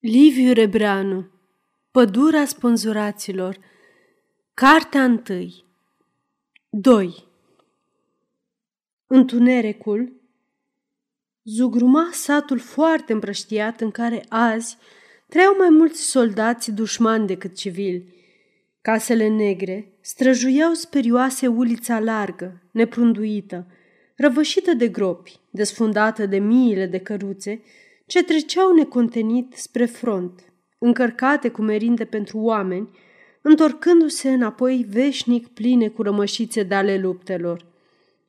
Liviu Rebreanu Pădura spânzuraților Cartea întâi 2 Întunericul zugruma satul foarte împrăștiat în care azi trăiau mai mulți soldați dușmani decât civili. Casele negre străjuiau sperioase ulița largă, neprunduită, răvășită de gropi, desfundată de miile de căruțe, ce treceau necontenit spre front, încărcate cu merinde pentru oameni, întorcându-se înapoi veșnic pline cu rămășițe de ale luptelor.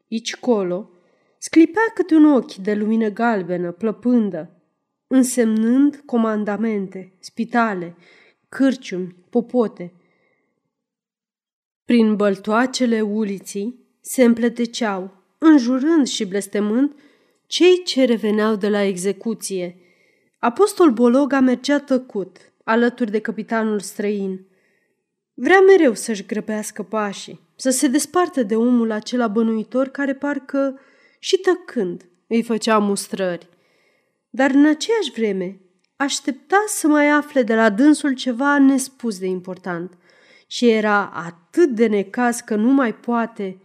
Ici colo, sclipea câte un ochi de lumină galbenă, plăpândă, însemnând comandamente, spitale, cârciumi, popote. Prin băltoacele uliții se împleteceau, înjurând și blestemând, cei ce reveneau de la execuție. Apostol Bologa mergea tăcut, alături de capitanul străin. Vrea mereu să-și grăbească pașii, să se despartă de omul acela bănuitor care parcă și tăcând îi făcea mustrări. Dar în aceeași vreme aștepta să mai afle de la dânsul ceva nespus de important și era atât de necaz că nu mai poate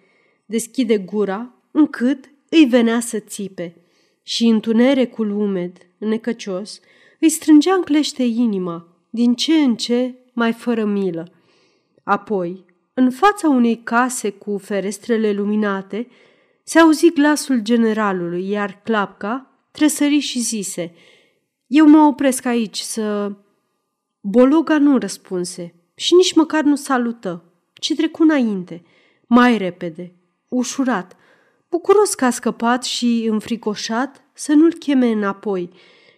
deschide gura încât îi venea să țipe și întunericul umed, necăcios, îi strângea în clește inima, din ce în ce mai fără milă. Apoi, în fața unei case cu ferestrele luminate, se auzi glasul generalului, iar clapca tresări și zise, Eu mă opresc aici să... Bologa nu răspunse și nici măcar nu salută, ci trecu înainte, mai repede, ușurat, bucuros că a scăpat și, înfricoșat, să nu-l cheme înapoi,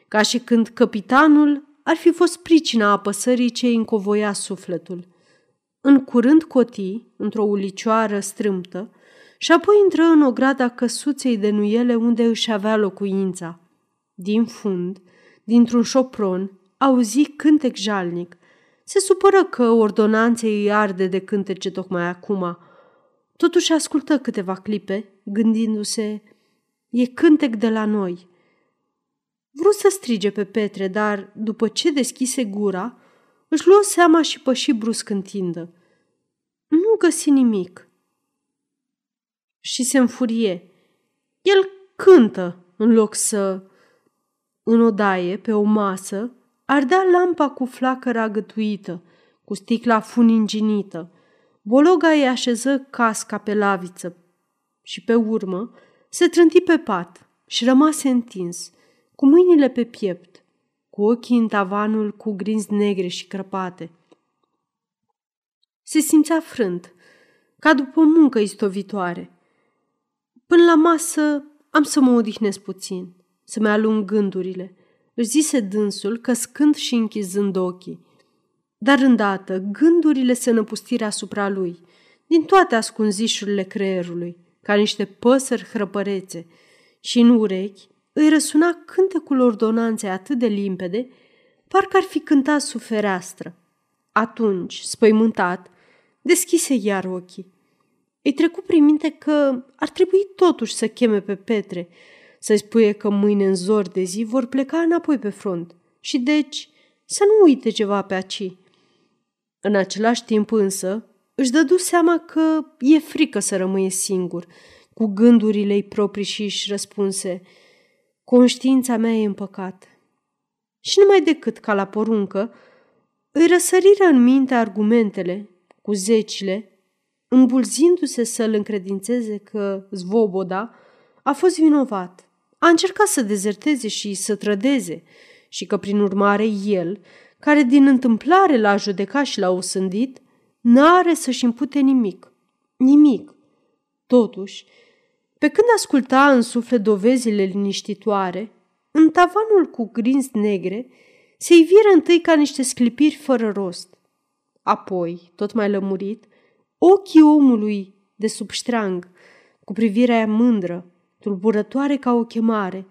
ca și când capitanul ar fi fost pricina apăsării ce îi încovoia sufletul. În curând coti, într-o ulicioară strâmtă, și apoi intră în o grada căsuței de nuiele unde își avea locuința. Din fund, dintr-un șopron, auzi cântec jalnic. Se supără că ordonanței îi arde de cântece tocmai acum. Totuși ascultă câteva clipe, gândindu-se, e cântec de la noi. Vrut să strige pe Petre, dar după ce deschise gura, își luă seama și păși brusc în tindă. Nu găsi nimic. Și se înfurie. El cântă în loc să... În odaie, pe o masă, ardea lampa cu flacăra gătuită, cu sticla funinginită. Bologa îi așeză casca pe laviță și pe urmă se trânti pe pat și rămase întins, cu mâinile pe piept, cu ochii în tavanul cu grinzi negre și crăpate. Se simțea frânt, ca după o muncă istovitoare. Până la masă am să mă odihnesc puțin, să-mi alung gândurile, își zise dânsul, căscând și închizând ochii. Dar îndată gândurile se năpustiră asupra lui, din toate ascunzișurile creierului, ca niște păsări hrăpărețe, și în urechi îi răsuna cântecul ordonanței atât de limpede, parcă ar fi cântat sub fereastră. Atunci, spăimântat, deschise iar ochii. Îi trecu prin minte că ar trebui totuși să cheme pe Petre, să-i spuie că mâine în zor de zi vor pleca înapoi pe front și deci să nu uite ceva pe aci. În același timp însă își dădu seama că e frică să rămâie singur, cu gândurile ei proprii și își răspunse – Conștiința mea e în păcat. Și numai decât ca la poruncă, îi răsăriră în minte argumentele, cu zecile, îmbulzindu-se să-l încredințeze că Zvoboda a fost vinovat, a încercat să dezerteze și să trădeze și că, prin urmare, el, care din întâmplare l-a judecat și l-a osândit, n-are să-și impute nimic. Nimic. Totuși, pe când asculta în suflet dovezile liniștitoare, în tavanul cu grinzi negre, se iviră întâi ca niște sclipiri fără rost. Apoi, tot mai lămurit, ochii omului de sub ștrang, cu privirea aia mândră, tulburătoare ca o chemare,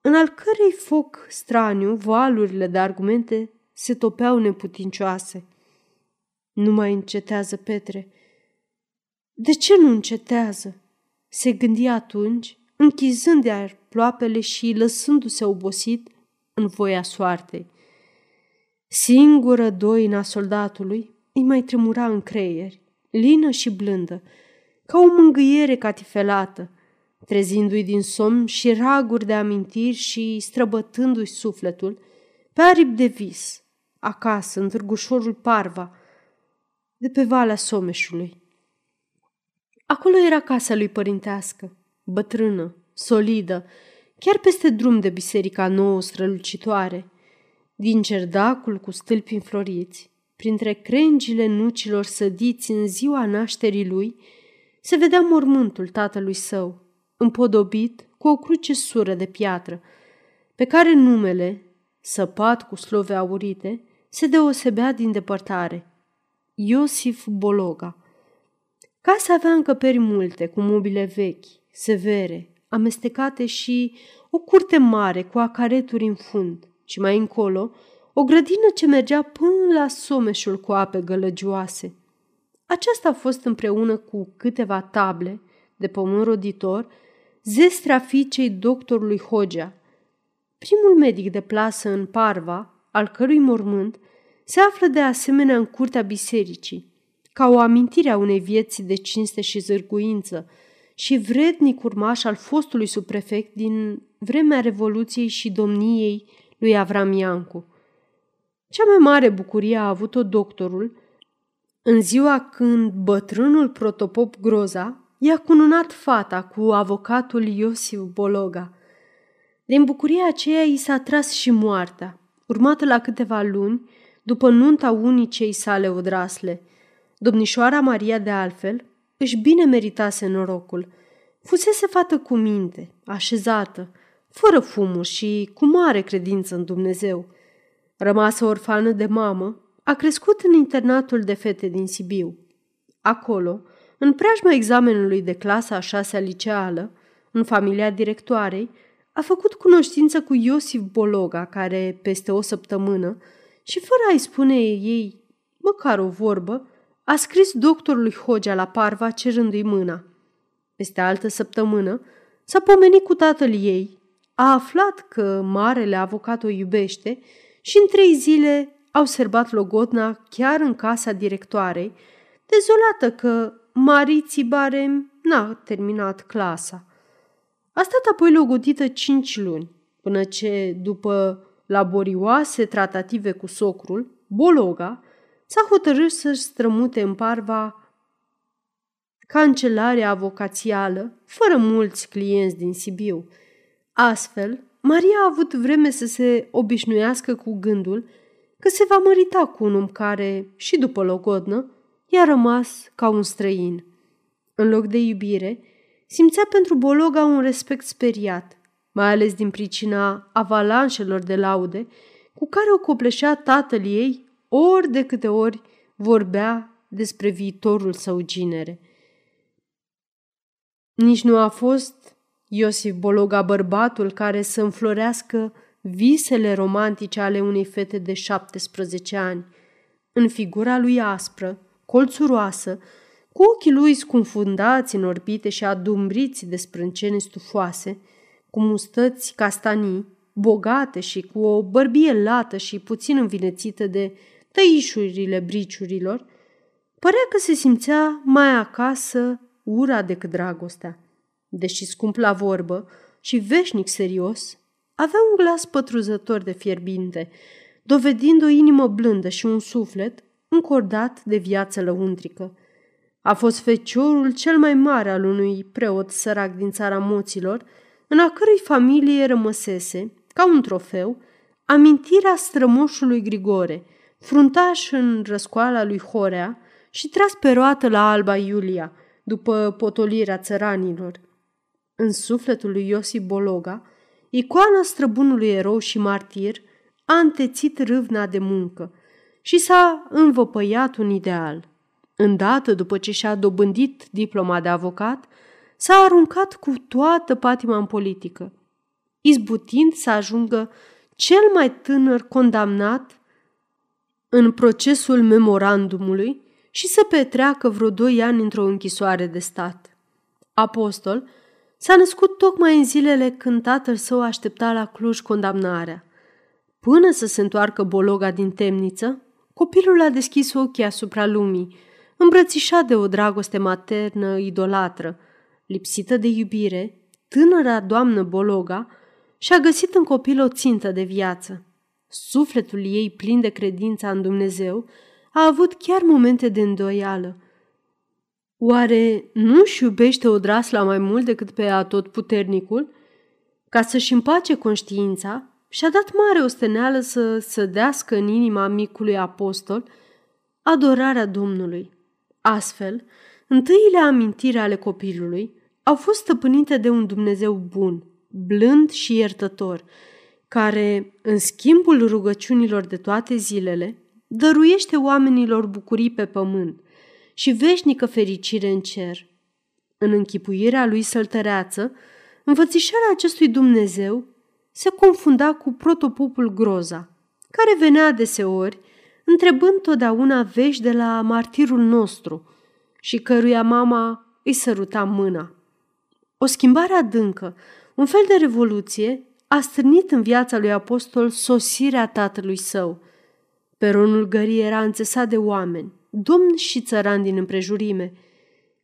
în al cărei foc straniu valurile de argumente se topeau neputincioase. Nu mai încetează, Petre. De ce nu încetează? se gândi atunci, închizând iar ploapele și lăsându-se obosit în voia soartei. Singură doina soldatului îi mai tremura în creier, lină și blândă, ca o mângâiere catifelată, trezindu-i din somn și raguri de amintiri și străbătându-i sufletul pe aripi de vis, acasă, în târgușorul Parva, de pe Valea Someșului. Acolo era casa lui părintească, bătrână, solidă, chiar peste drum de biserica nouă strălucitoare. Din cerdacul cu stâlpi înfloriți, printre crengile nucilor sădiți în ziua nașterii lui, se vedea mormântul tatălui său, împodobit cu o cruce sură de piatră, pe care numele, săpat cu slove aurite, se deosebea din depărtare. Iosif Bologa. Casa avea încăperi multe, cu mobile vechi, severe, amestecate și o curte mare cu acareturi în fund și mai încolo o grădină ce mergea până la someșul cu ape gălăgioase. Aceasta a fost împreună cu câteva table de pământ roditor, zestrea fiicei doctorului Hogea, primul medic de plasă în Parva, al cărui mormânt se află de asemenea în curtea bisericii, ca o amintire a unei vieți de cinste și zârguință și vrednic urmaș al fostului subprefect din vremea Revoluției și domniei lui Avram Iancu. Cea mai mare bucurie a avut-o doctorul în ziua când bătrânul protopop Groza i-a cununat fata cu avocatul Iosif Bologa. Din bucuria aceea i s-a tras și moartea, urmată la câteva luni după nunta unicei sale odrasle. Domnișoara Maria, de altfel, își bine meritase norocul. Fusese fată cu minte, așezată, fără fumuri și cu mare credință în Dumnezeu. Rămasă orfană de mamă, a crescut în internatul de fete din Sibiu. Acolo, în preajma examenului de clasa a șasea liceală, în familia directoarei, a făcut cunoștință cu Iosif Bologa, care, peste o săptămână, și fără a-i spune ei măcar o vorbă, a scris doctorului Hogea la Parva cerându-i mâna. Peste altă săptămână s-a pomenit cu tatăl ei, a aflat că marele avocat o iubește și în trei zile au serbat logotna chiar în casa directoarei, dezolată că Mariții Barem n-a terminat clasa. A stat apoi logodită cinci luni, până ce, după laborioase tratative cu socrul, Bologa s-a hotărât să-și strămute în parva cancelarea avocațială, fără mulți clienți din Sibiu. Astfel, Maria a avut vreme să se obișnuiască cu gândul că se va mărita cu un om care, și după logodnă, i-a rămas ca un străin. În loc de iubire, simțea pentru Bologa un respect speriat, mai ales din pricina avalanșelor de laude cu care o copleșea tatăl ei ori de câte ori vorbea despre viitorul său ginere. Nici nu a fost Iosif Bologa bărbatul care să înflorească visele romantice ale unei fete de 17 ani. În figura lui aspră, colțuroasă, cu ochii lui scunfundați în orbite și adumbriți de sprâncene stufoase, cu mustăți castanii, bogate și cu o bărbie lată și puțin învinețită de tăișurile briciurilor, părea că se simțea mai acasă ura decât dragostea. Deși scump la vorbă și veșnic serios, avea un glas pătruzător de fierbinte, dovedind o inimă blândă și un suflet încordat de viață lăuntrică. A fost feciorul cel mai mare al unui preot sărac din țara moților, în a cărei familie rămăsese, ca un trofeu, amintirea strămoșului Grigore, fruntaș în răscoala lui Horea și tras pe roată la Alba Iulia, după potolirea țăranilor. În sufletul lui Iosif Bologa, icoana străbunului erou și martir a întețit râvna de muncă și s-a învăpăiat un ideal. Îndată după ce și-a dobândit diploma de avocat, s-a aruncat cu toată patima în politică, izbutind să ajungă cel mai tânăr condamnat în procesul memorandumului și să petreacă vreo doi ani într-o închisoare de stat. Apostol s-a născut tocmai în zilele când tatăl său aștepta la Cluj condamnarea. Până să se întoarcă bologa din temniță, copilul a deschis ochii asupra lumii, îmbrățișat de o dragoste maternă idolatră. Lipsită de iubire, tânăra doamnă Bologa și-a găsit în copil o țintă de viață. Sufletul ei, plin de credința în Dumnezeu, a avut chiar momente de îndoială. Oare nu-și iubește odrasla mai mult decât pe atotputernicul? Ca să-și împace conștiința, și-a dat mare osteneală să sădească în inima micului apostol adorarea Domnului. Astfel, întâiile amintiri ale copilului au fost stăpânite de un Dumnezeu bun, blând și iertător, care, în schimbul rugăciunilor de toate zilele, dăruiește oamenilor bucurii pe pământ și veșnică fericire în cer. În închipuirea lui săltăreață, înfățișarea acestui Dumnezeu se confunda cu protopopul Groza, care venea deseori, întrebând totdeauna vești de la martirul nostru și căruia mama îi săruta mâna. O schimbare adâncă, un fel de revoluție, a strânit în viața lui apostol sosirea tatălui său. Peronul gării era înțesat de oameni, domni și țărani din împrejurime.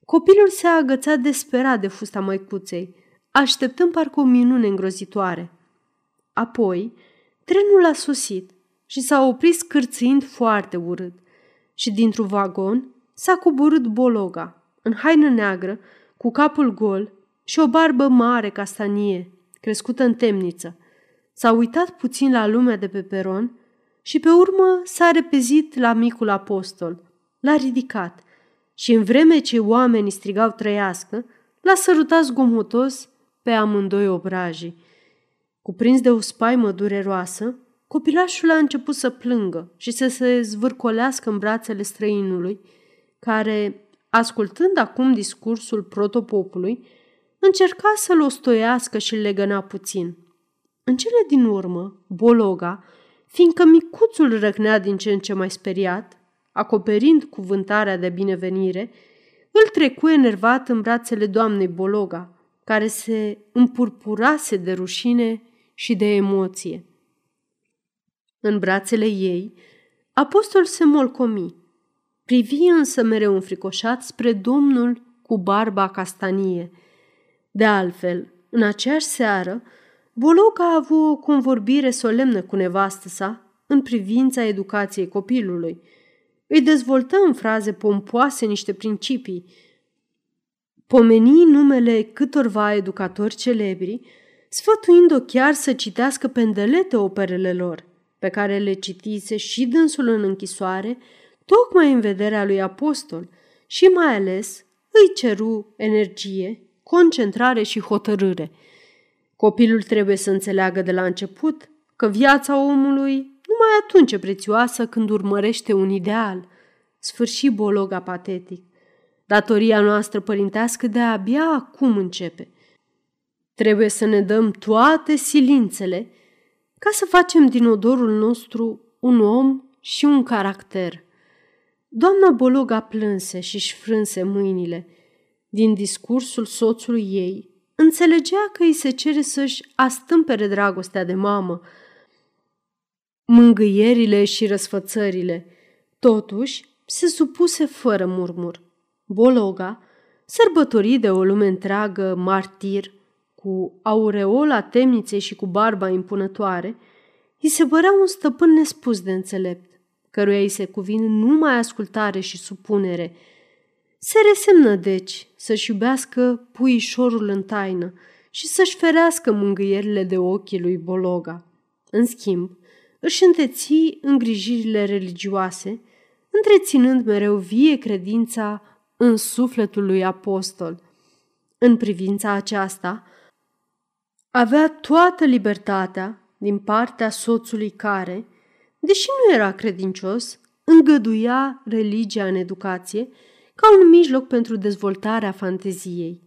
Copilul se agăța desperat de fusta măicuței, așteptând parcă o minune îngrozitoare. Apoi, trenul a sosit și s-a oprit scârțâind foarte urât și dintr-un vagon s-a coborât Bologa, în haină neagră, cu capul gol și o barbă mare castanie, crescută în temniță. S-a uitat puțin la lumea de pe peron și pe urmă s-a repezit la micul apostol. L-a ridicat și în vreme ce oamenii strigau trăiască, l-a sărutat zgomotos pe amândoi obrajii. Cuprins de o spaimă dureroasă, copilașul a început să plângă și să se zvârcolească în brațele străinului, care, ascultând acum discursul protopopului, încerca să-l ostoiască și l legăna puțin. În cele din urmă, Bologa, fiindcă micuțul răcnea din ce în ce mai speriat, acoperind cuvântarea de binevenire, îl trecu enervat în brațele doamnei Bologa, care se împurpurase de rușine și de emoție. În brațele ei, apostol se molcomi, privi însă mereu înfricoșat spre domnul cu barba castanie. De altfel, în aceeași seară, Boloc a avut o convorbire solemnă cu nevastă sa în privința educației copilului. Îi dezvoltă în fraze pompoase niște principii, pomeni numele câtorva educatori celebri sfătuind-o chiar să citească pendelete operele lor, pe care le citise și dânsul în închisoare, tocmai în vederea lui apostol și mai ales îi ceru energie, concentrare și hotărâre. Copilul trebuie să înțeleagă de la început că viața omului numai atunci e prețioasă când urmărește un ideal. Sfârși bologa patetic. Datoria noastră părintească de abia acum începe – Trebuie să ne dăm toate silințele ca să facem din odorul nostru un om și un caracter. Doamna Bologa plânse și-și frânse mâinile. Din discursul soțului ei, înțelegea că îi se cere să-și astâmpere dragostea de mamă, mângâierile și răsfățările. Totuși, se supuse fără murmur. Bologa, sărbătorit de o lume întreagă, martir, cu aureola temniței și cu barba impunătoare, îi se părea un stăpân nespus de înțelept, căruia îi se cuvin numai ascultare și supunere. Se resemnă, deci, să-și iubească puișorul în taină și să-și ferească mângâierile de ochii lui Bologa. În schimb, își înteți îngrijirile religioase, întreținând mereu vie credința în sufletul lui apostol. În privința aceasta, avea toată libertatea din partea soțului care, deși nu era credincios, îngăduia religia în educație ca un mijloc pentru dezvoltarea fanteziei.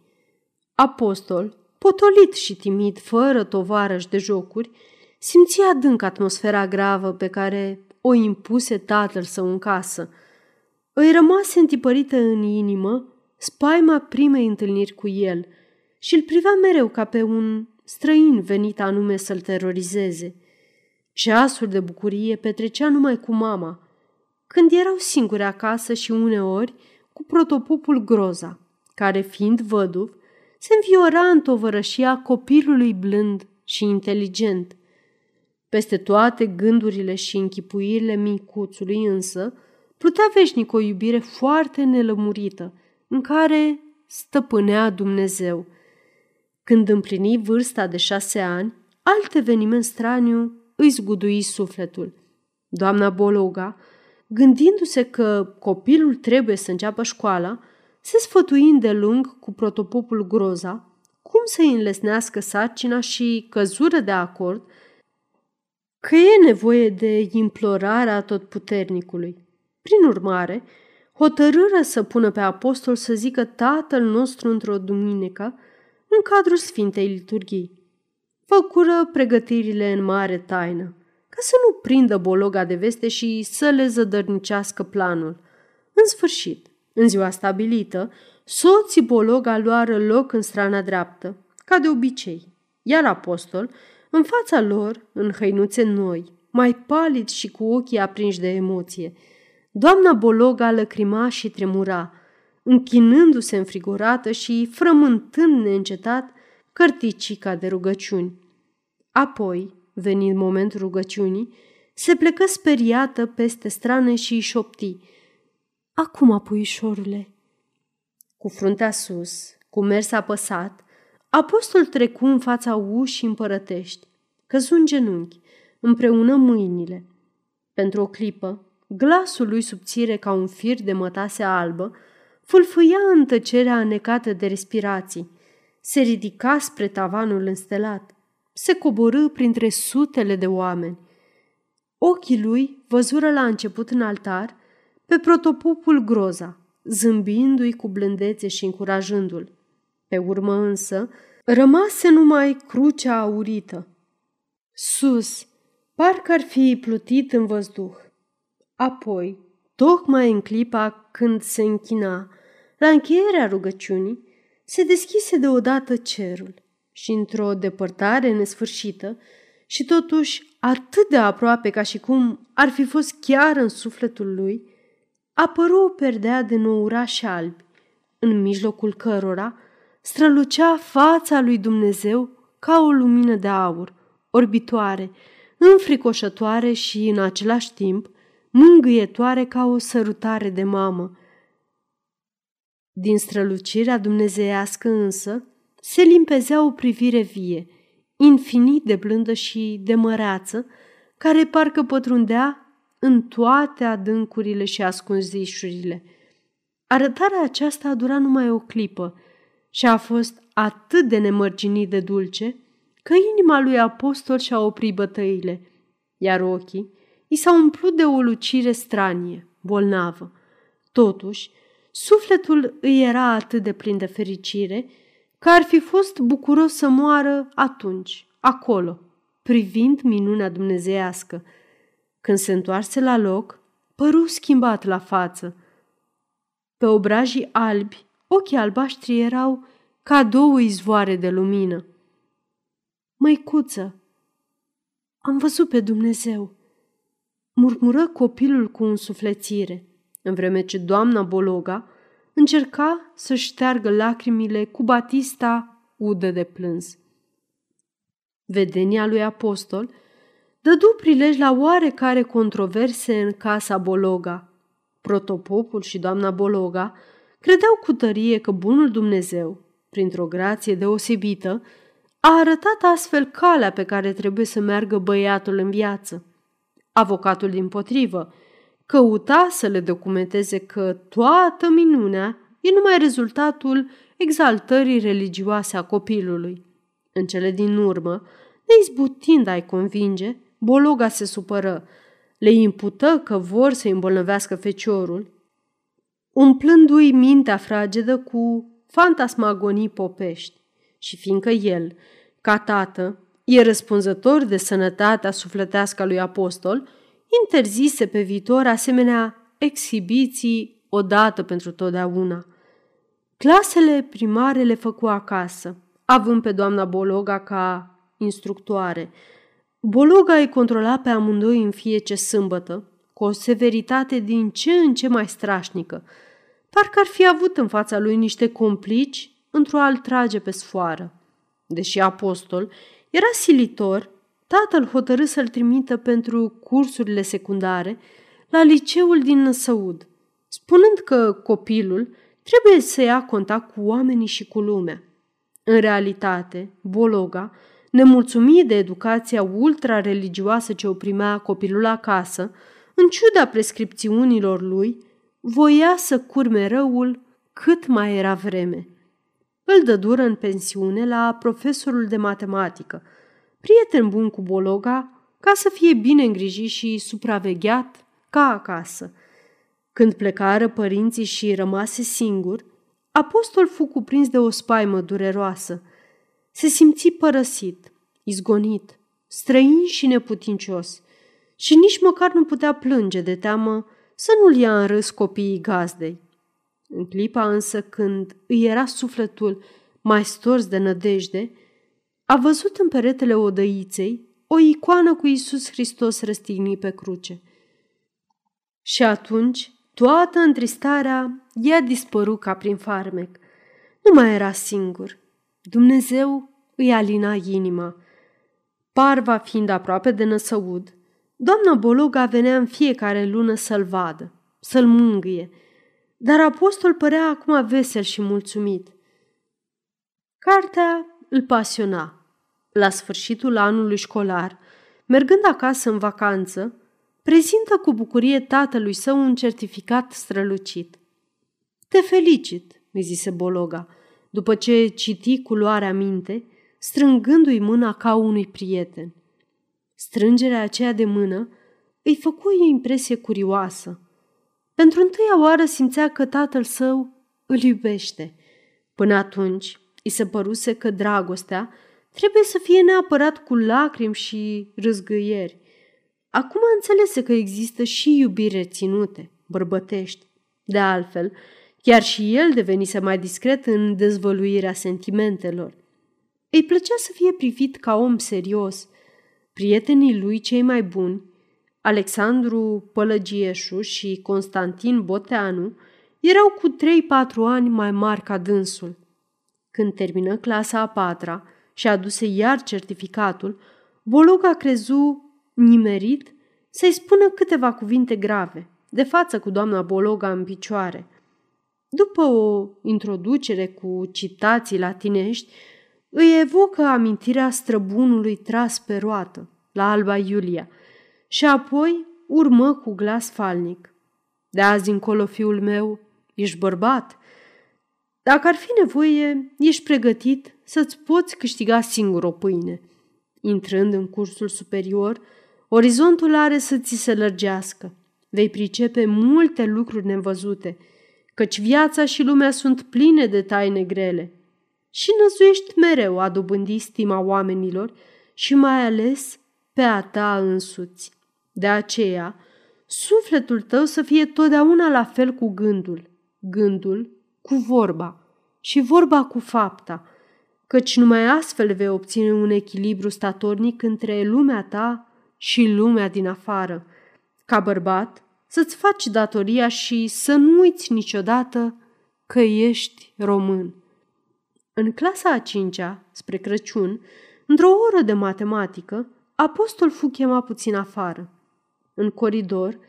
Apostol, potolit și timid, fără tovarăși de jocuri, simțea adânc atmosfera gravă pe care o impuse tatăl său în casă. Îi rămase întipărită în inimă spaima primei întâlniri cu el și îl privea mereu ca pe un străin venit anume să-l terorizeze. Ceasuri de bucurie petrecea numai cu mama, când erau singuri acasă și uneori cu protopopul Groza, care, fiind văduv, se înviora în tovărășia copilului blând și inteligent. Peste toate gândurile și închipuirile micuțului însă, plutea veșnic o iubire foarte nelămurită, în care stăpânea Dumnezeu. Când împlini vârsta de șase ani, alt eveniment straniu îi zgudui sufletul. Doamna Bologa, gândindu-se că copilul trebuie să înceapă școala, se sfătui de lung cu protopopul Groza cum să-i înlesnească sarcina și căzură de acord că e nevoie de implorarea totputernicului. Prin urmare, hotărâră să pună pe apostol să zică tatăl nostru într-o duminică în cadrul Sfintei Liturghii. Făcură pregătirile în mare taină, ca să nu prindă bologa de veste și să le zădărnicească planul. În sfârșit, în ziua stabilită, soții bologa luară loc în strana dreaptă, ca de obicei, iar apostol, în fața lor, în hăinuțe noi, mai palid și cu ochii aprinși de emoție, doamna Bologa lăcrima și tremura, închinându-se înfrigurată și frământând neîncetat cărticica de rugăciuni. Apoi, venind momentul rugăciunii, se plecă speriată peste strane și îi șopti. Acum, apuișorule! Cu fruntea sus, cu mers apăsat, apostol trecu în fața ușii împărătești, căzu în genunchi, împreună mâinile. Pentru o clipă, glasul lui subțire ca un fir de mătase albă, fâlfâia în tăcerea anecată de respirații. Se ridica spre tavanul înstelat. Se coborâ printre sutele de oameni. Ochii lui văzură la început în altar pe protopopul Groza, zâmbindu-i cu blândețe și încurajându-l. Pe urmă însă, rămase numai crucea aurită. Sus, parcă ar fi plutit în văzduh. Apoi, tocmai în clipa când se închina, la încheierea rugăciunii, se deschise deodată cerul și într-o depărtare nesfârșită și totuși atât de aproape ca și cum ar fi fost chiar în sufletul lui, apăru o perdea de nourași albi, în mijlocul cărora strălucea fața lui Dumnezeu ca o lumină de aur, orbitoare, înfricoșătoare și, în același timp, mângâietoare ca o sărutare de mamă. Din strălucirea dumnezeiască însă se limpezea o privire vie, infinit de blândă și de măreață, care parcă pătrundea în toate adâncurile și ascunzișurile. Arătarea aceasta a durat numai o clipă și a fost atât de nemărginit de dulce că inima lui apostol și-a oprit bătăile, iar ochii i s-au umplut de o lucire stranie, bolnavă. Totuși, sufletul îi era atât de plin de fericire că ar fi fost bucuros să moară atunci, acolo, privind minunea dumnezeiască. Când se întoarse la loc, păru schimbat la față. Pe obrajii albi, ochii albaștri erau ca două izvoare de lumină. Măicuță, am văzut pe Dumnezeu, murmură copilul cu un suflețire, în vreme ce doamna Bologa încerca să șteargă lacrimile cu batista udă de plâns. Vedenia lui apostol dădu prilej la oarecare controverse în casa Bologa. Protopopul și doamna Bologa credeau cu tărie că bunul Dumnezeu, printr-o grație deosebită, a arătat astfel calea pe care trebuie să meargă băiatul în viață. Avocatul din potrivă căuta să le documenteze că toată minunea e numai rezultatul exaltării religioase a copilului. În cele din urmă, neizbutind a-i convinge, Bologa se supără, le impută că vor să-i îmbolnăvească feciorul, umplându-i mintea fragedă cu fantasmagonii popești și fiindcă el, ca tată, e răspunzător de sănătatea sufletească a lui apostol, interzise pe viitor asemenea exhibiții odată pentru totdeauna. Clasele primare le făcu acasă, având pe doamna Bologa ca instructoare. Bologa îi controla pe amândoi în fiece sâmbătă, cu o severitate din ce în ce mai strașnică. Parcă ar fi avut în fața lui niște complici într-o al trage pe sfoară. Deși apostol era silitor, tatăl hotărâ să-l trimită pentru cursurile secundare la liceul din Năsăud, spunând că copilul trebuie să ia contact cu oamenii și cu lumea. În realitate, Bologa, nemulțumit de educația ultra-religioasă ce o primea copilul acasă, în ciuda prescripțiunilor lui, voia să curme răul cât mai era vreme. Îl dă dură în pensiune la profesorul de matematică, prieten bun cu Bologa, ca să fie bine îngrijit și supravegheat ca acasă. Când plecară părinții și rămase singur, apostol fu cuprins de o spaimă dureroasă. Se simți părăsit, izgonit, străin și neputincios și nici măcar nu putea plânge de teamă să nu-l ia în râs copiii gazdei. În clipa însă când îi era sufletul mai stors de nădejde, a văzut în peretele odăiței o icoană cu Isus Hristos răstignit pe cruce. Și atunci toată întristarea i-a dispărut ca prin farmec. Nu mai era singur. Dumnezeu îi alina inima. Parva fiind aproape de năsăud, doamna Bologa venea în fiecare lună să-l vadă, să-l mângâie, dar apostol părea acum vesel și mulțumit. Cartea îl pasiona. La sfârșitul anului școlar, mergând acasă în vacanță, prezintă cu bucurie tatălui său un certificat strălucit. Te felicit, îi zise Bologa, după ce citi cu luarea minte, strângându-i mâna ca unui prieten. Strângerea aceea de mână îi făcu o impresie curioasă. Pentru întâia oară simțea că tatăl său îl iubește. Până atunci, îi se păruse că dragostea trebuie să fie neapărat cu lacrimi și râzgâieri. Acum înțelese că există și iubiri reținute, bărbătești. De altfel, chiar și el devenise mai discret în dezvăluirea sentimentelor. Îi plăcea să fie privit ca om serios. Prietenii lui cei mai buni, Alexandru Pălăgieșu și Constantin Boteanu, erau cu 3-4 ani mai mari ca dânsul. Când termină clasa a patra și aduse iar certificatul, Bologa crezu nimerit să-i spună câteva cuvinte grave, de față cu doamna Bologa în picioare. După o introducere cu citații latinești, îi evocă amintirea străbunului tras pe roată, la Alba Iulia, și apoi urmă cu glas falnic. De azi încolo, fiul meu, ești bărbat. Dacă ar fi nevoie, ești pregătit să-ți poți câștiga singur o pâine. Intrând în cursul superior, Orizontul are să ți se lărgească. Vei pricepe multe lucruri nevăzute, căci viața și lumea sunt pline de taine grele. Și năzuiești mereu a dobândi stima oamenilor și mai ales pe a ta însuți. De aceea, sufletul tău să fie totdeauna la fel cu gândul, gândul cu vorba și vorba cu fapta, căci numai astfel vei obține un echilibru statornic între lumea ta și lumea din afară. Ca bărbat, să-ți faci datoria și să nu uiți niciodată că ești român. În clasa a cincea, spre Crăciun, într-o oră de matematică, apostol fu chemat puțin afară. În coridor,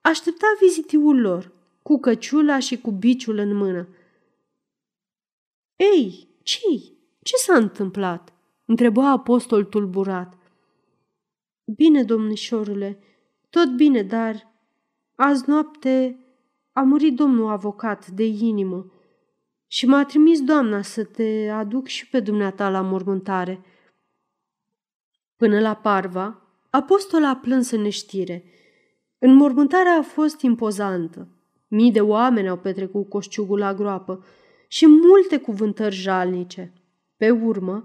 aștepta vizitiul lor, cu căciula și cu biciul în mână. Ei, ce Ce s-a întâmplat?" întrebă apostol tulburat. Bine, domnișorule, tot bine, dar azi noapte a murit domnul avocat de inimă și m-a trimis doamna să te aduc și pe dumneata la mormântare. Până la parva, apostol a plâns în neștire. Înmormântarea a fost impozantă. Mii de oameni au petrecut coșciugul la groapă și multe cuvântări jalnice. Pe urmă,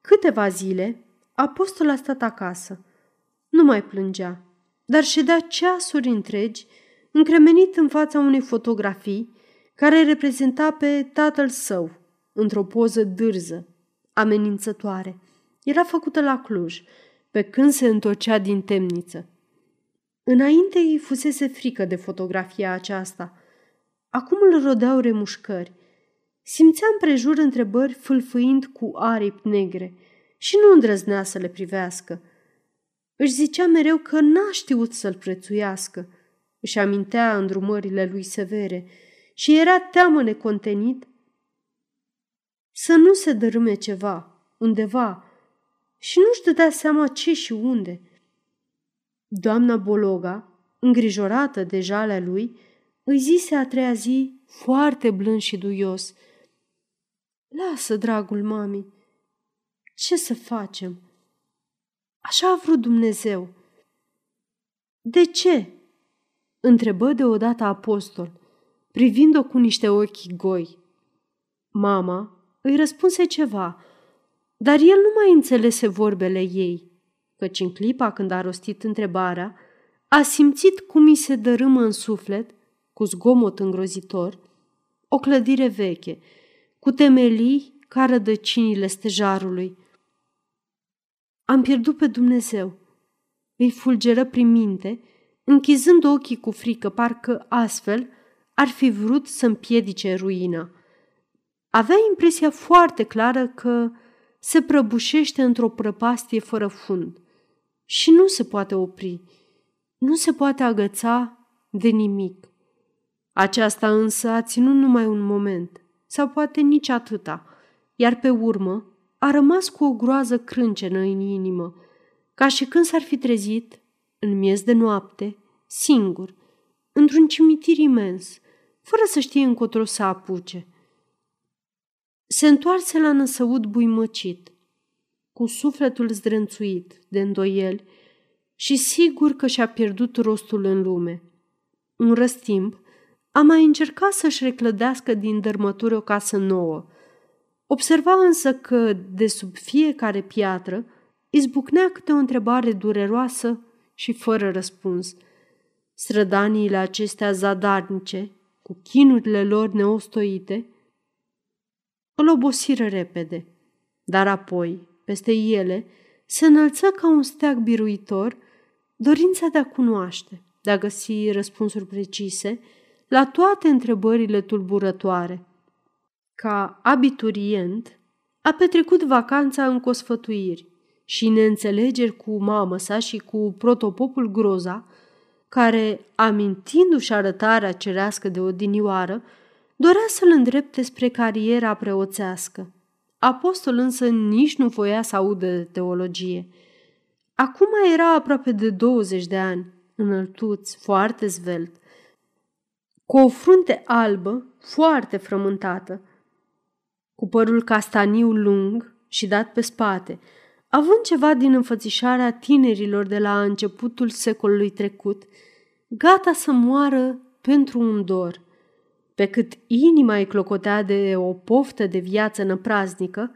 câteva zile, apostol a stat acasă – nu mai plângea, dar ședea ceasuri întregi, încremenit în fața unei fotografii care reprezenta pe tatăl său, într-o poză dârză, amenințătoare. Era făcută la Cluj, pe când se întorcea din temniță. Înainte îi fusese frică de fotografia aceasta. Acum îl rodeau remușcări. Simțea împrejur întrebări fâlfâind cu aripi negre și nu îndrăznea să le privească. Își zicea mereu că n-a știut să-l prețuiască. Își amintea îndrumările lui severe și era teamă necontenit să nu se dărâme ceva, undeva, și nu-și dădea seama ce și unde. Doamna Bologa, îngrijorată de jalea lui, îi zise a treia zi, foarte blând și duios, Lasă, dragul mami, ce să facem? Așa a vrut Dumnezeu. De ce? Întrebă deodată apostol, privind-o cu niște ochi goi. Mama îi răspunse ceva, dar el nu mai înțelese vorbele ei, căci în clipa când a rostit întrebarea, a simțit cum îi se dărâmă în suflet, cu zgomot îngrozitor, o clădire veche, cu temelii ca rădăcinile stejarului. Am pierdut pe Dumnezeu. Îi fulgeră prin minte, închizând ochii cu frică, parcă astfel ar fi vrut să împiedice ruina. Avea impresia foarte clară că se prăbușește într-o prăpastie fără fund. Și nu se poate opri, nu se poate agăța de nimic. Aceasta însă a ținut numai un moment, sau poate nici atâta, iar pe urmă a rămas cu o groază crâncenă în inimă, ca și când s-ar fi trezit, în miez de noapte, singur, într-un cimitir imens, fără să știe încotro să apuce – se întoarse la năsăud buimăcit, cu sufletul zdrânțuit de îndoieli și sigur că și-a pierdut rostul în lume. Un răstimp, a mai încercat să-și reclădească din dărmături o casă nouă. Observa însă că, de sub fiecare piatră, izbucnea câte o întrebare dureroasă și fără răspuns. Strădaniile acestea zadarnice, cu chinurile lor neostoite, îl obosiră repede, dar apoi, peste ele, se înălță ca un steag biruitor dorința de a cunoaște, de a găsi răspunsuri precise la toate întrebările tulburătoare. Ca abiturient, a petrecut vacanța în cosfătuiri și neînțelegeri cu mamă sa și cu protopopul Groza, care, amintindu-și arătarea cerească de odinioară, Dorea să-l îndrepte spre cariera preoțească. Apostol însă nici nu voia să audă de teologie. Acum era aproape de 20 de ani, înăltuț, foarte zvelt, cu o frunte albă, foarte frământată, cu părul castaniu lung și dat pe spate, având ceva din înfățișarea tinerilor de la începutul secolului trecut, gata să moară pentru un dor – pe cât inima îi clocotea de o poftă de viață năpraznică,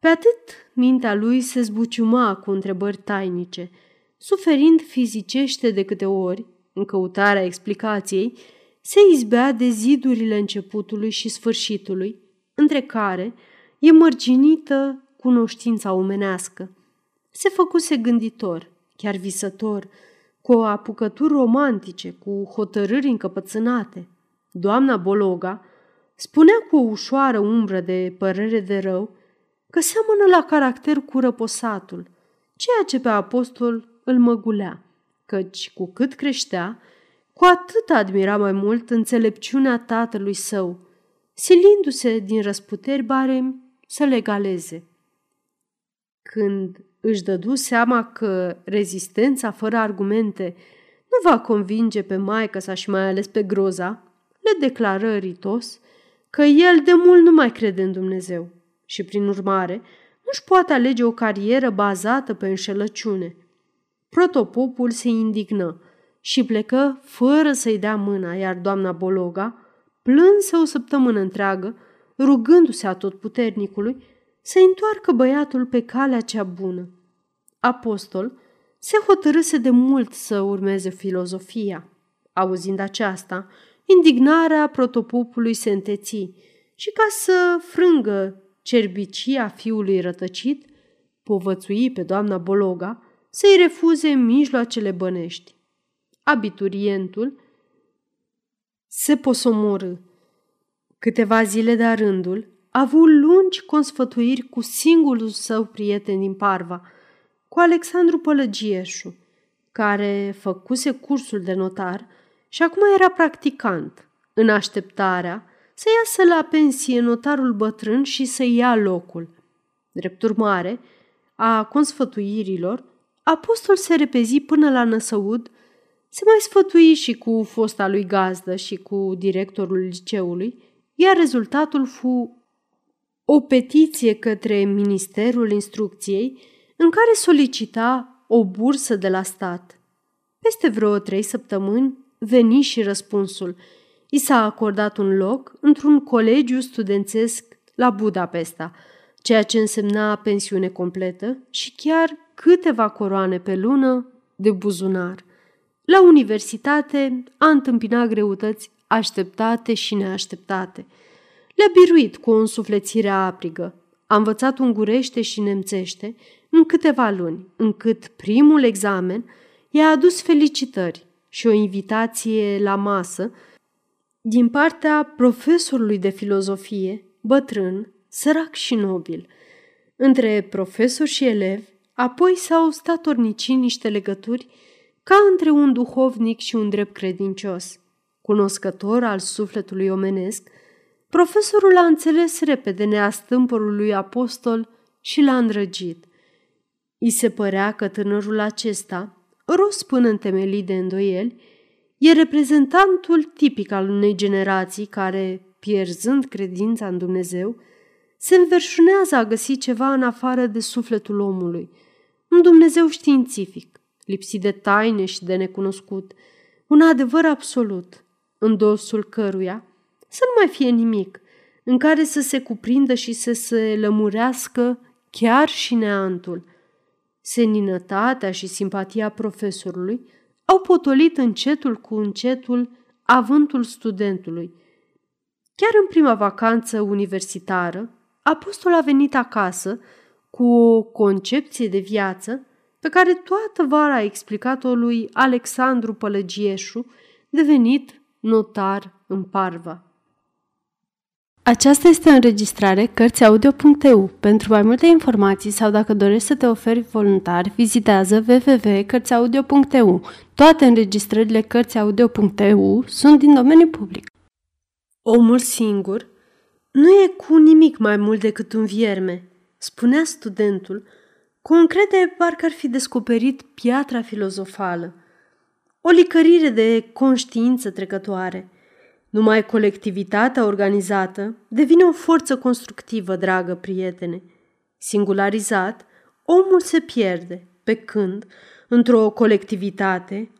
pe atât mintea lui se zbuciuma cu întrebări tainice, suferind fizicește de câte ori, în căutarea explicației, se izbea de zidurile începutului și sfârșitului, între care e mărginită cunoștința omenească. Se făcuse gânditor, chiar visător, cu apucături romantice, cu hotărâri încăpățânate – Doamna Bologa spunea cu o ușoară umbră de părere de rău că seamănă la caracter cu răposatul, ceea ce pe apostol îl măgulea, căci cu cât creștea, cu atât admira mai mult înțelepciunea tatălui său, silindu-se din răsputeri bare să legaleze. Când își dădu seama că rezistența fără argumente nu va convinge pe maică sa și mai ales pe groza, le declară ritos că el de mult nu mai crede în Dumnezeu și, prin urmare, nu-și poate alege o carieră bazată pe înșelăciune. Protopopul se indignă și plecă fără să-i dea mâna, iar doamna Bologa plânse o săptămână întreagă, rugându-se a tot puternicului să întoarcă băiatul pe calea cea bună. Apostol se hotărâse de mult să urmeze filozofia. Auzind aceasta, indignarea protopopului se înteți și ca să frângă cerbicia fiului rătăcit, povățui pe doamna Bologa să-i refuze mijloacele bănești. Abiturientul se posomorâ. Câteva zile de rândul a avut lungi consfătuiri cu singurul său prieten din Parva, cu Alexandru Pălăgieșu, care făcuse cursul de notar și acum era practicant, în așteptarea să iasă la pensie notarul bătrân și să ia locul. Drept urmare a consfătuirilor, apostol se repezi până la Năsăud, se mai sfătui și cu fosta lui gazdă și cu directorul liceului, iar rezultatul fu o petiție către Ministerul Instrucției în care solicita o bursă de la stat. Peste vreo trei săptămâni veni și răspunsul. I s-a acordat un loc într-un colegiu studențesc la Budapesta, ceea ce însemna pensiune completă și chiar câteva coroane pe lună de buzunar. La universitate a întâmpinat greutăți așteptate și neașteptate. Le-a biruit cu o însuflețire aprigă. A învățat ungurește și nemțește în câteva luni, încât primul examen i-a adus felicitări și o invitație la masă din partea profesorului de filozofie, bătrân, sărac și nobil. Între profesor și elev, apoi s-au statornicit niște legături ca între un duhovnic și un drept credincios. Cunoscător al sufletului omenesc, profesorul a înțeles repede neastâmpărul lui apostol și l-a îndrăgit. I se părea că tânărul acesta, rost până în temelii de îndoieli, e reprezentantul tipic al unei generații care, pierzând credința în Dumnezeu, se înverșunează a găsi ceva în afară de sufletul omului, un Dumnezeu științific, lipsit de taine și de necunoscut, un adevăr absolut, în dosul căruia să nu mai fie nimic, în care să se cuprindă și să se lămurească chiar și neantul. Seninătatea și simpatia profesorului au potolit încetul cu încetul avântul studentului. Chiar în prima vacanță universitară, apostol a venit acasă cu o concepție de viață pe care toată vara a explicat-o lui Alexandru Pălăgieșu, devenit notar în Parva. Aceasta este o înregistrare Cărțiaudio.eu. Pentru mai multe informații sau dacă dorești să te oferi voluntar, vizitează www.cărțiaudio.eu. Toate înregistrările Cărțiaudio.eu sunt din domeniu public. Omul singur nu e cu nimic mai mult decât un vierme, spunea studentul, cu încredere parcă ar fi descoperit piatra filozofală. O licărire de conștiință trecătoare – numai colectivitatea organizată devine o forță constructivă, dragă prietene. Singularizat, omul se pierde, pe când, într-o colectivitate,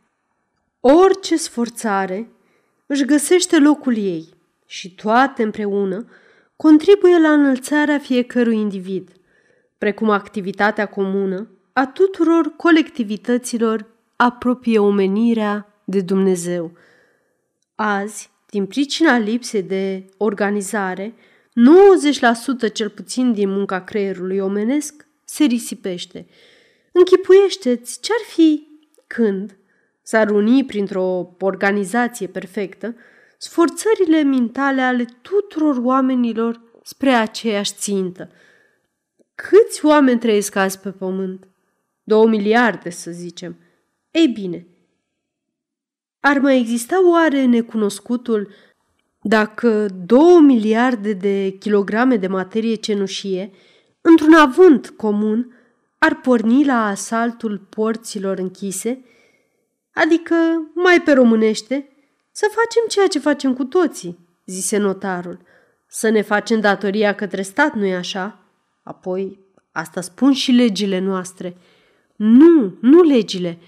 orice sforțare își găsește locul ei și toate împreună contribuie la înălțarea fiecărui individ, precum activitatea comună a tuturor colectivităților apropie omenirea de Dumnezeu. Azi, din pricina lipsei de organizare, 90% cel puțin din munca creierului omenesc se risipește. Închipuiește-ți ce-ar fi când s-ar uni printr-o organizație perfectă sforțările mentale ale tuturor oamenilor spre aceeași țintă. Câți oameni trăiesc azi pe pământ? Două miliarde, să zicem. Ei bine, ar mai exista oare necunoscutul dacă două miliarde de kilograme de materie cenușie, într-un avânt comun, ar porni la asaltul porților închise? Adică, mai pe românește, să facem ceea ce facem cu toții, zise notarul. Să ne facem datoria către stat, nu-i așa? Apoi, asta spun și legile noastre. Nu, nu legile,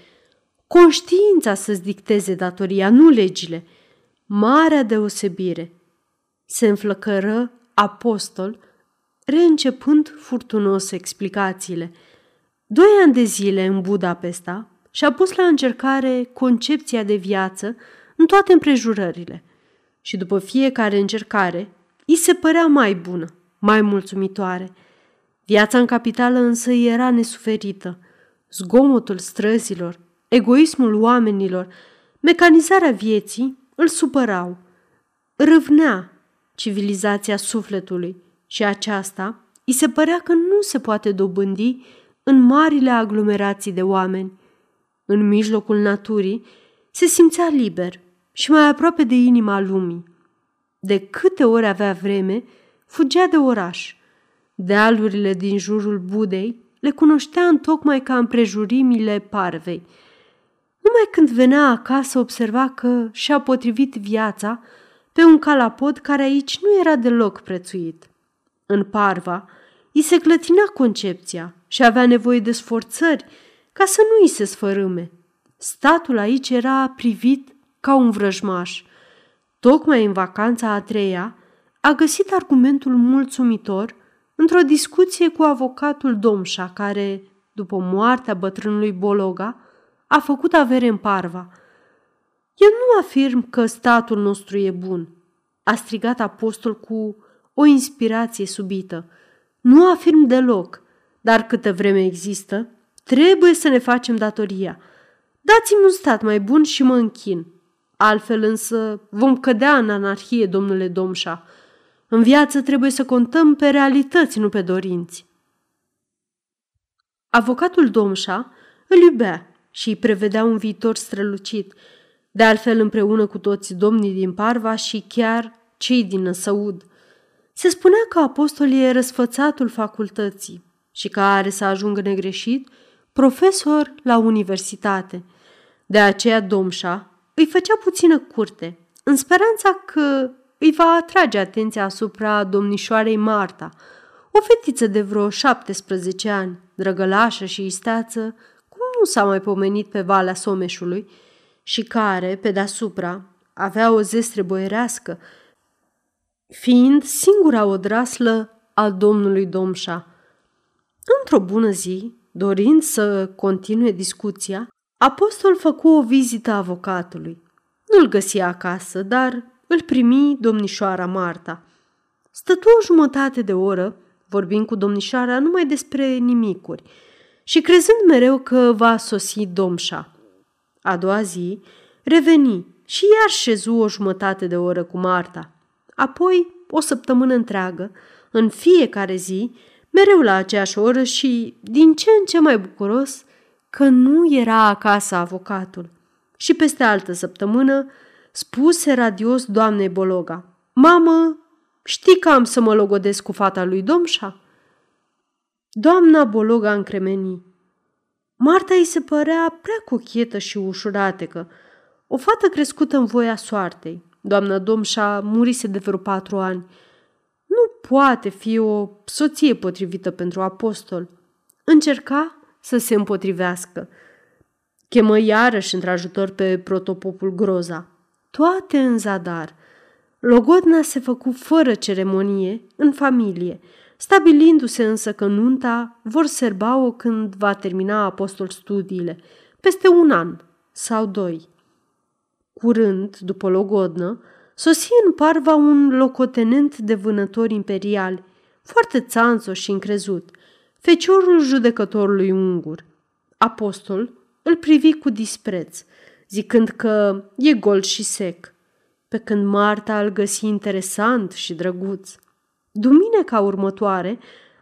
Conștiința să-ți dicteze datoria, nu legile. Marea deosebire. Se înflăcără apostol, reîncepând furtunos explicațiile. Doi ani de zile în Budapesta și-a pus la încercare concepția de viață în toate împrejurările. Și după fiecare încercare, îi se părea mai bună, mai mulțumitoare. Viața în capitală însă era nesuferită – zgomotul străzilor, egoismul oamenilor, mecanizarea vieții îl supărau. Râvnea civilizația sufletului și aceasta îi se părea că nu se poate dobândi în marile aglomerații de oameni. În mijlocul naturii se simțea liber și mai aproape de inima lumii. De câte ori avea vreme, fugea de oraș. Dealurile din jurul Budei le cunoștea în tocmai ca împrejurimile parvei. Numai când venea acasă observa că și-a potrivit viața pe un calapod care aici nu era deloc prețuit. În parva, îi se clătina concepția și avea nevoie de sforțări ca să nu îi se sfărâme. Statul aici era privit ca un vrăjmaș. Tocmai în vacanța a treia a găsit argumentul mulțumitor într-o discuție cu avocatul Domșa, care, după moartea bătrânului Bologa, a făcut avere în parva. Eu nu afirm că statul nostru e bun, a strigat apostol cu o inspirație subită. Nu afirm deloc, dar câtă vreme există, trebuie să ne facem datoria. Dați-mi un stat mai bun și mă închin. Altfel însă vom cădea în anarhie, domnule Domșa. În viață trebuie să contăm pe realități, nu pe dorinți. Avocatul Domșa îl iubea și îi prevedea un viitor strălucit, de altfel împreună cu toți domnii din Parva și chiar cei din Năsăud. Se spunea că apostol e răsfățatul facultății și că are să ajungă negreșit profesor la universitate. De aceea Domșa îi făcea puțină curte, în speranța că îi va atrage atenția asupra domnișoarei Marta, o fetiță de vreo 17 ani, drăgălașă și isteață, cum nu s-a mai pomenit pe Valea Someșului, și care, pe deasupra, avea o zestre boierească, fiind singura odraslă al domnului Domșa. Într-o bună zi, dorind să continue discuția, apostol făcu o vizită avocatului. Nu-l găsi acasă, dar îl primi domnișoara Marta. Stătu o jumătate de oră, vorbind cu domnișoara numai despre nimicuri și crezând mereu că va sosi domșa. A doua zi reveni și iar șezu o jumătate de oră cu Marta. Apoi, o săptămână întreagă, în fiecare zi, mereu la aceeași oră și, din ce în ce mai bucuros, că nu era acasă avocatul. Și peste altă săptămână, spuse radios doamnei Bologa. Mamă, știi că am să mă logodesc cu fata lui Domșa? Doamna Bologa încremeni. Marta îi se părea prea cochetă și ușuratecă, o fată crescută în voia soartei. Doamna Domșa murise de vreo patru ani. Nu poate fi o soție potrivită pentru apostol. Încerca să se împotrivească. Chemă iarăși într-ajutor pe protopopul Groza toate în zadar. Logodna se făcu fără ceremonie, în familie, stabilindu-se însă că nunta vor serba-o când va termina apostol studiile, peste un an sau doi. Curând, după logodnă, sosi în parva un locotenent de vânători imperiali, foarte țanțo și încrezut, feciorul judecătorului ungur. Apostol îl privi cu dispreț – zicând că e gol și sec, pe când Marta îl găsi interesant și drăguț. Duminica următoare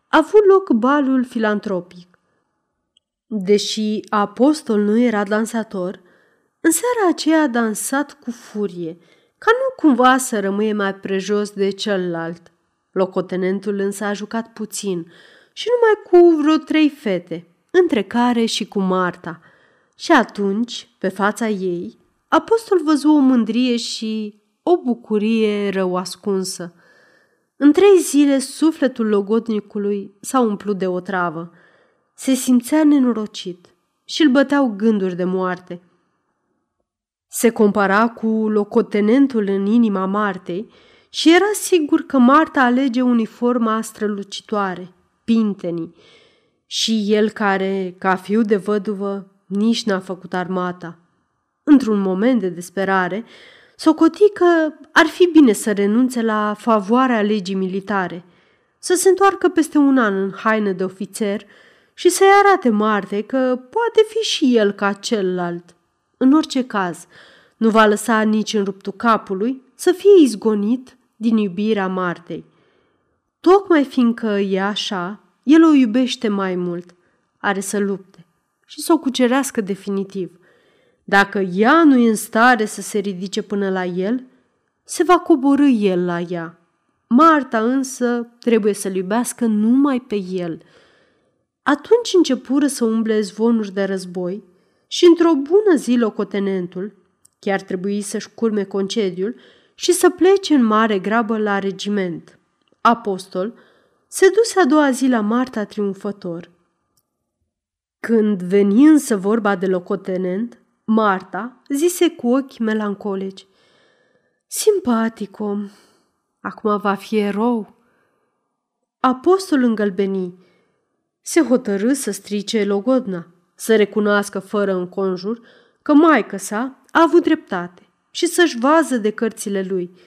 a avut loc balul filantropic. Deși apostol nu era dansator, în seara aceea a dansat cu furie, ca nu cumva să rămâie mai prejos de celălalt. Locotenentul însă a jucat puțin și numai cu vreo trei fete, între care și cu Marta – și atunci, pe fața ei, apostol văzu o mândrie și o bucurie rău ascunsă. În trei zile, sufletul logodnicului s-a umplut de o travă. Se simțea nenorocit și îl băteau gânduri de moarte. Se compara cu locotenentul în inima Martei și era sigur că Marta alege uniforma strălucitoare, pintenii, și el care, ca fiu de văduvă, nici n-a făcut armata. Într-un moment de desperare, socoti că ar fi bine să renunțe la favoarea legii militare, să se întoarcă peste un an în haină de ofițer și să-i arate Marte că poate fi și el ca celălalt. În orice caz, nu va lăsa nici în ruptul capului să fie izgonit din iubirea Martei. Tocmai fiindcă e așa, el o iubește mai mult, are să lupte și să o cucerească definitiv. Dacă ea nu e în stare să se ridice până la el, se va coborâ el la ea. Marta însă trebuie să-l iubească numai pe el. Atunci începură să umble zvonuri de război și într-o bună zi locotenentul, chiar trebuie să-și curme concediul și să plece în mare grabă la regiment. Apostol se duse a doua zi la Marta triumfător. Când veni însă vorba de locotenent, Marta zise cu ochi melancolici. Simpatic om, acum va fi erou. Apostol îngălbeni. Se hotărâ să strice logodna, să recunoască fără înconjur că maică sa a avut dreptate și să-și vază de cărțile lui.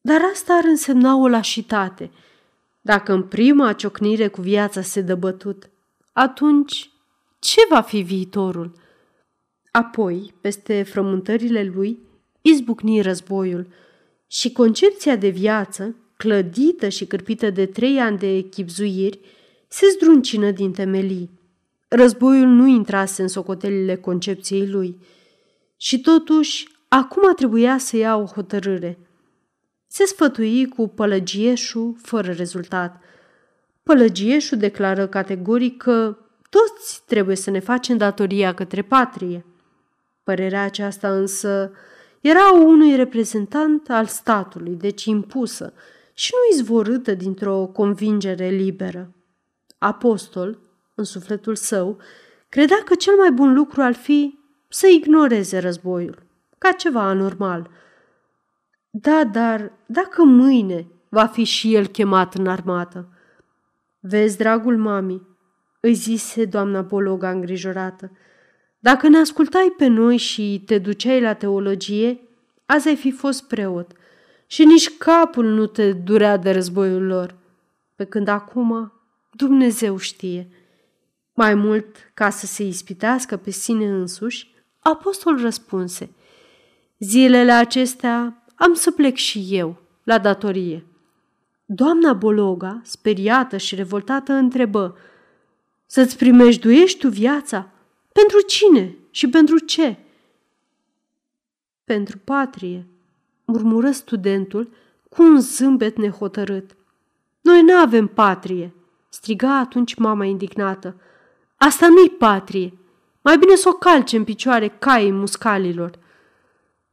Dar asta ar însemna o lașitate. Dacă în prima ciocnire cu viața se dă bătut, atunci ce va fi viitorul? Apoi, peste frământările lui, izbucni războiul și concepția de viață, clădită și cârpită de trei ani de echipzuiri, se zdruncină din temelii. Războiul nu intrase în socotelile concepției lui și totuși acum trebuia să ia o hotărâre. Se sfătui cu pălăgieșul fără rezultat. Pălăgieșul declară categoric că toți trebuie să ne facem datoria către patrie. Părerea aceasta însă era unui reprezentant al statului, deci impusă și nu izvorâtă dintr-o convingere liberă. Apostol, în sufletul său, credea că cel mai bun lucru ar fi să ignoreze războiul, ca ceva anormal. Da, dar dacă mâine va fi și el chemat în armată? Vezi, dragul mami, îi zise doamna Bologa îngrijorată, dacă ne ascultai pe noi și te duceai la teologie, azi ai fi fost preot și nici capul nu te durea de războiul lor, pe când acum Dumnezeu știe. Mai mult, ca să se ispitească pe sine însuși, apostol răspunse, Zilele acestea am să plec și eu, la datorie. Doamna Bologa, speriată și revoltată, întrebă, Să-ți primejduiești tu viața? Pentru cine și pentru ce? Pentru patrie, murmură studentul cu un zâmbet nehotărât. Noi nu avem patrie, striga atunci mama indignată. Asta nu-i patrie. Mai bine să o calce în picioare caii muscalilor.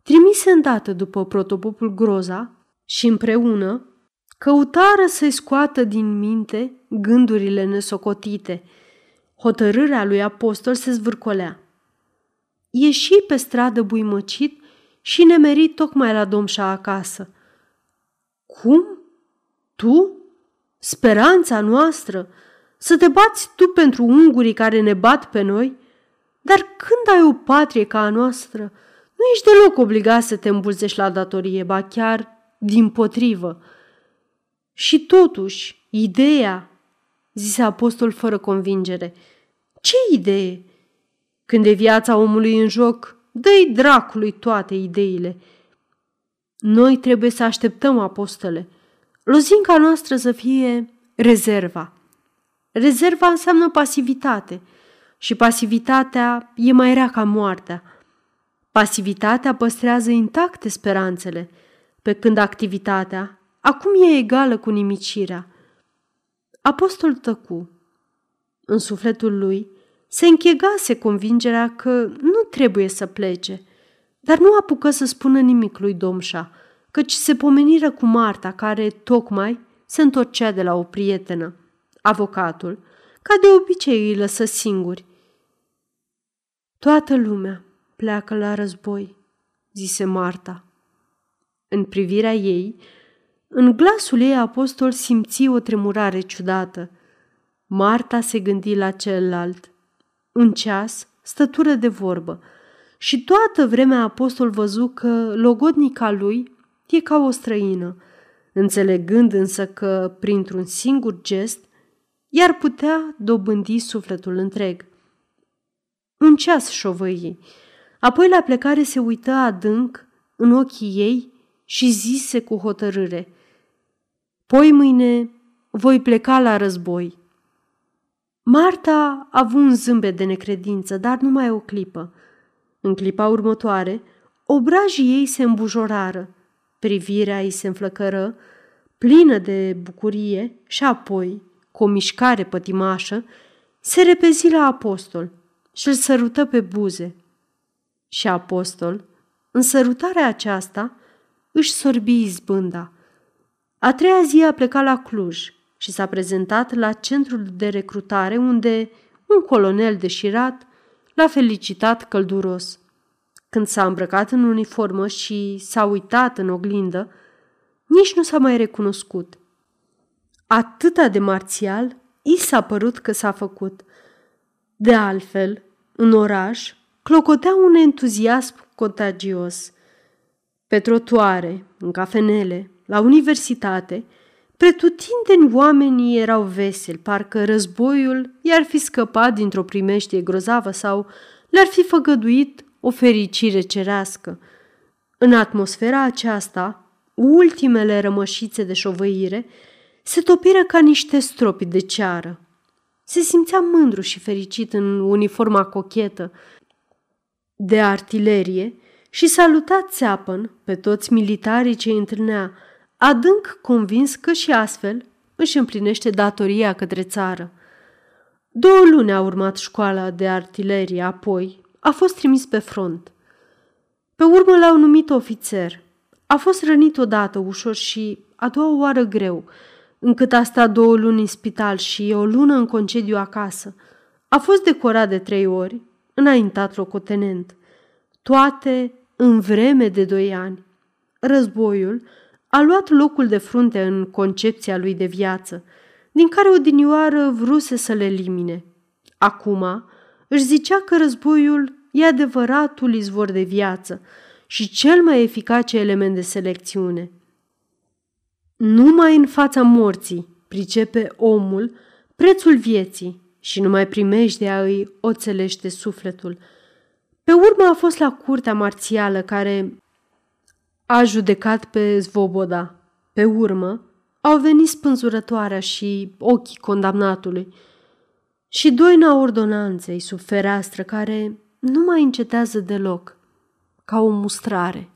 Trimise îndată după protopopul groza și împreună căutară să-i scoată din minte gândurile nesocotite. Hotărârea lui apostol se zvârcolea. Ieși pe stradă buimăcit și nemerit tocmai la domșa acasă. Cum? Tu? Speranța noastră? Să te bați tu pentru ungurii care ne bat pe noi? Dar când ai o patrie ca a noastră, nu ești deloc obligat să te îmbulzești la datorie, ba chiar din potrivă. Și totuși, ideea, zise apostol fără convingere, ce idee? Când e viața omului în joc, dă-i dracului toate ideile. Noi trebuie să așteptăm apostole. Lozinca noastră să fie rezerva. Rezerva înseamnă pasivitate și pasivitatea e mai rea ca moartea. Pasivitatea păstrează intacte speranțele, pe când activitatea acum e egală cu nimicirea. Apostol tăcu. În sufletul lui se închegase convingerea că nu trebuie să plece, dar nu apucă să spună nimic lui Domșa, căci se pomeniră cu Marta, care tocmai se întorcea de la o prietenă. Avocatul, ca de obicei, îi lăsă singuri. Toată lumea pleacă la război, zise Marta. În privirea ei, în glasul ei apostol simți o tremurare ciudată. Marta se gândi la celălalt. Un ceas stătură de vorbă și toată vremea apostol văzu că logodnica lui e ca o străină, înțelegând însă că, printr-un singur gest, iar putea dobândi sufletul întreg. Un ceas șovăii, apoi la plecare se uită adânc în ochii ei și zise cu hotărâre, Poi mâine voi pleca la război. Marta a avut un zâmbet de necredință, dar numai o clipă. În clipa următoare, obrajii ei se îmbujorară, privirea ei se înflăcără, plină de bucurie și apoi, cu o mișcare pătimașă, se repezi la apostol și îl sărută pe buze. Și apostol, în sărutarea aceasta, își sorbi izbânda. A treia zi a plecat la Cluj și s-a prezentat la centrul de recrutare unde un colonel deșirat l-a felicitat călduros. Când s-a îmbrăcat în uniformă și s-a uitat în oglindă, nici nu s-a mai recunoscut. Atâta de marțial, i s-a părut că s-a făcut. De altfel, în oraș, clocotea un entuziasm contagios. Pe trotuare, în cafenele, la universitate, pretutindeni oamenii erau veseli, parcă războiul i-ar fi scăpat dintr-o primeștie grozavă sau le-ar fi făgăduit o fericire cerească. În atmosfera aceasta, ultimele rămășițe de șovăire se topiră ca niște stropi de ceară. Se simțea mândru și fericit în uniforma cochetă de artilerie și saluta țeapăn pe toți militarii ce îi întâlnea, adânc convins că și astfel își împlinește datoria către țară. Două luni a urmat școala de artilerie, apoi a fost trimis pe front. Pe urmă l-au numit ofițer. A fost rănit odată ușor și a doua oară greu, încât a stat două luni în spital și o lună în concediu acasă. A fost decorat de trei ori, înaintat locotenent. Toate în vreme de doi ani. Războiul a luat locul de frunte în concepția lui de viață, din care odinioară vruse să le elimine. Acum își zicea că războiul e adevăratul izvor de viață și cel mai eficace element de selecțiune. Numai în fața morții pricepe omul prețul vieții și numai primejdea îi oțelește sufletul. Pe urmă a fost la curtea marțială care a judecat pe Zvoboda. Pe urmă au venit spânzurătoarea și ochii condamnatului și doina ordonanței sub fereastră care nu mai încetează deloc, ca o mustrare.